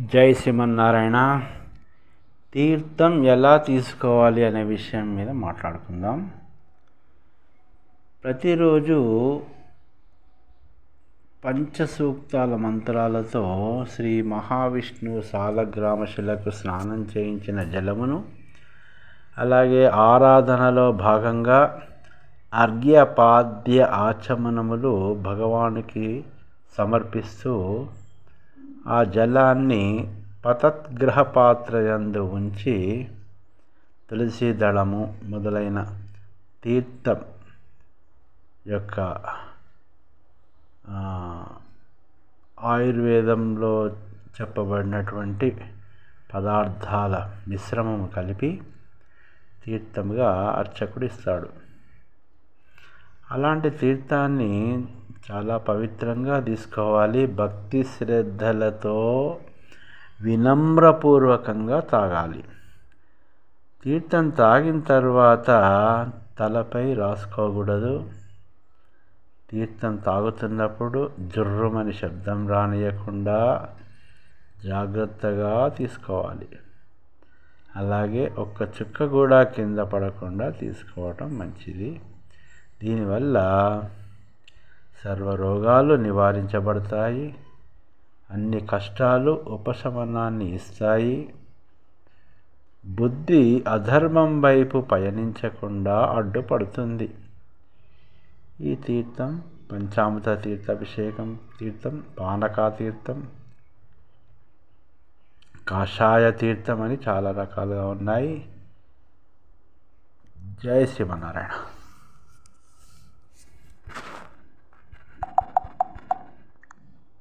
జై శ్రీమన్నారాయణ. తీర్థం ఎలా తీసుకోవాలి అనే విషయం మీద మాట్లాడుకుందాం. ప్రతిరోజు పంచసూక్తాల మంత్రాలతో శ్రీ మహావిష్ణువు సాలగ్రామశిలకు స్నానం చేయించిన జలమును అలాగే ఆరాధనలో భాగంగా అర్ఘ్యపాద్య ఆచమనములు భగవానికి సమర్పిస్తూ ఆ జలాన్ని పతద్గ్రహ పాత్రయందు ఉంచి తులసి దళము మొదలైన తీర్థం యొక్క ఆయుర్వేదంలో చెప్పబడినటువంటి పదార్థాల మిశ్రమము కలిపి తీర్థముగా అర్చకుడిస్తాడు. అలాంటి తీర్థాన్ని చాలా పవిత్రంగా తీసుకోవాలి. భక్తి శ్రద్ధలతో వినమ్రపూర్వకంగా తాగాలి. తీర్థం తాగిన తర్వాత తలపై రాసుకోకూడదు. తీర్థం తాగుతున్నప్పుడు జుర్రుమని శబ్దం రానియకుండా జాగ్రత్తగా తీసుకోవాలి. అలాగే ఒక్క చుక్క కూడా కింద పడకుండా తీసుకోవటం మంచిది. దీనివల్ల సర్వరోగాలు నివారించబడతాయి. అన్ని కష్టాలు ఉపశమనాన్ని ఇస్తాయి. బుద్ధి అధర్మం వైపు పయనించకుండా అడ్డుపడుతుంది. ఈ తీర్థం పంచామృత తీర్థాభిషేకం తీర్థం పానకా తీర్థం కాషాయ తీర్థం అని చాలా రకాలుగా ఉన్నాయి. జై శ్రీమన్నారాయణ.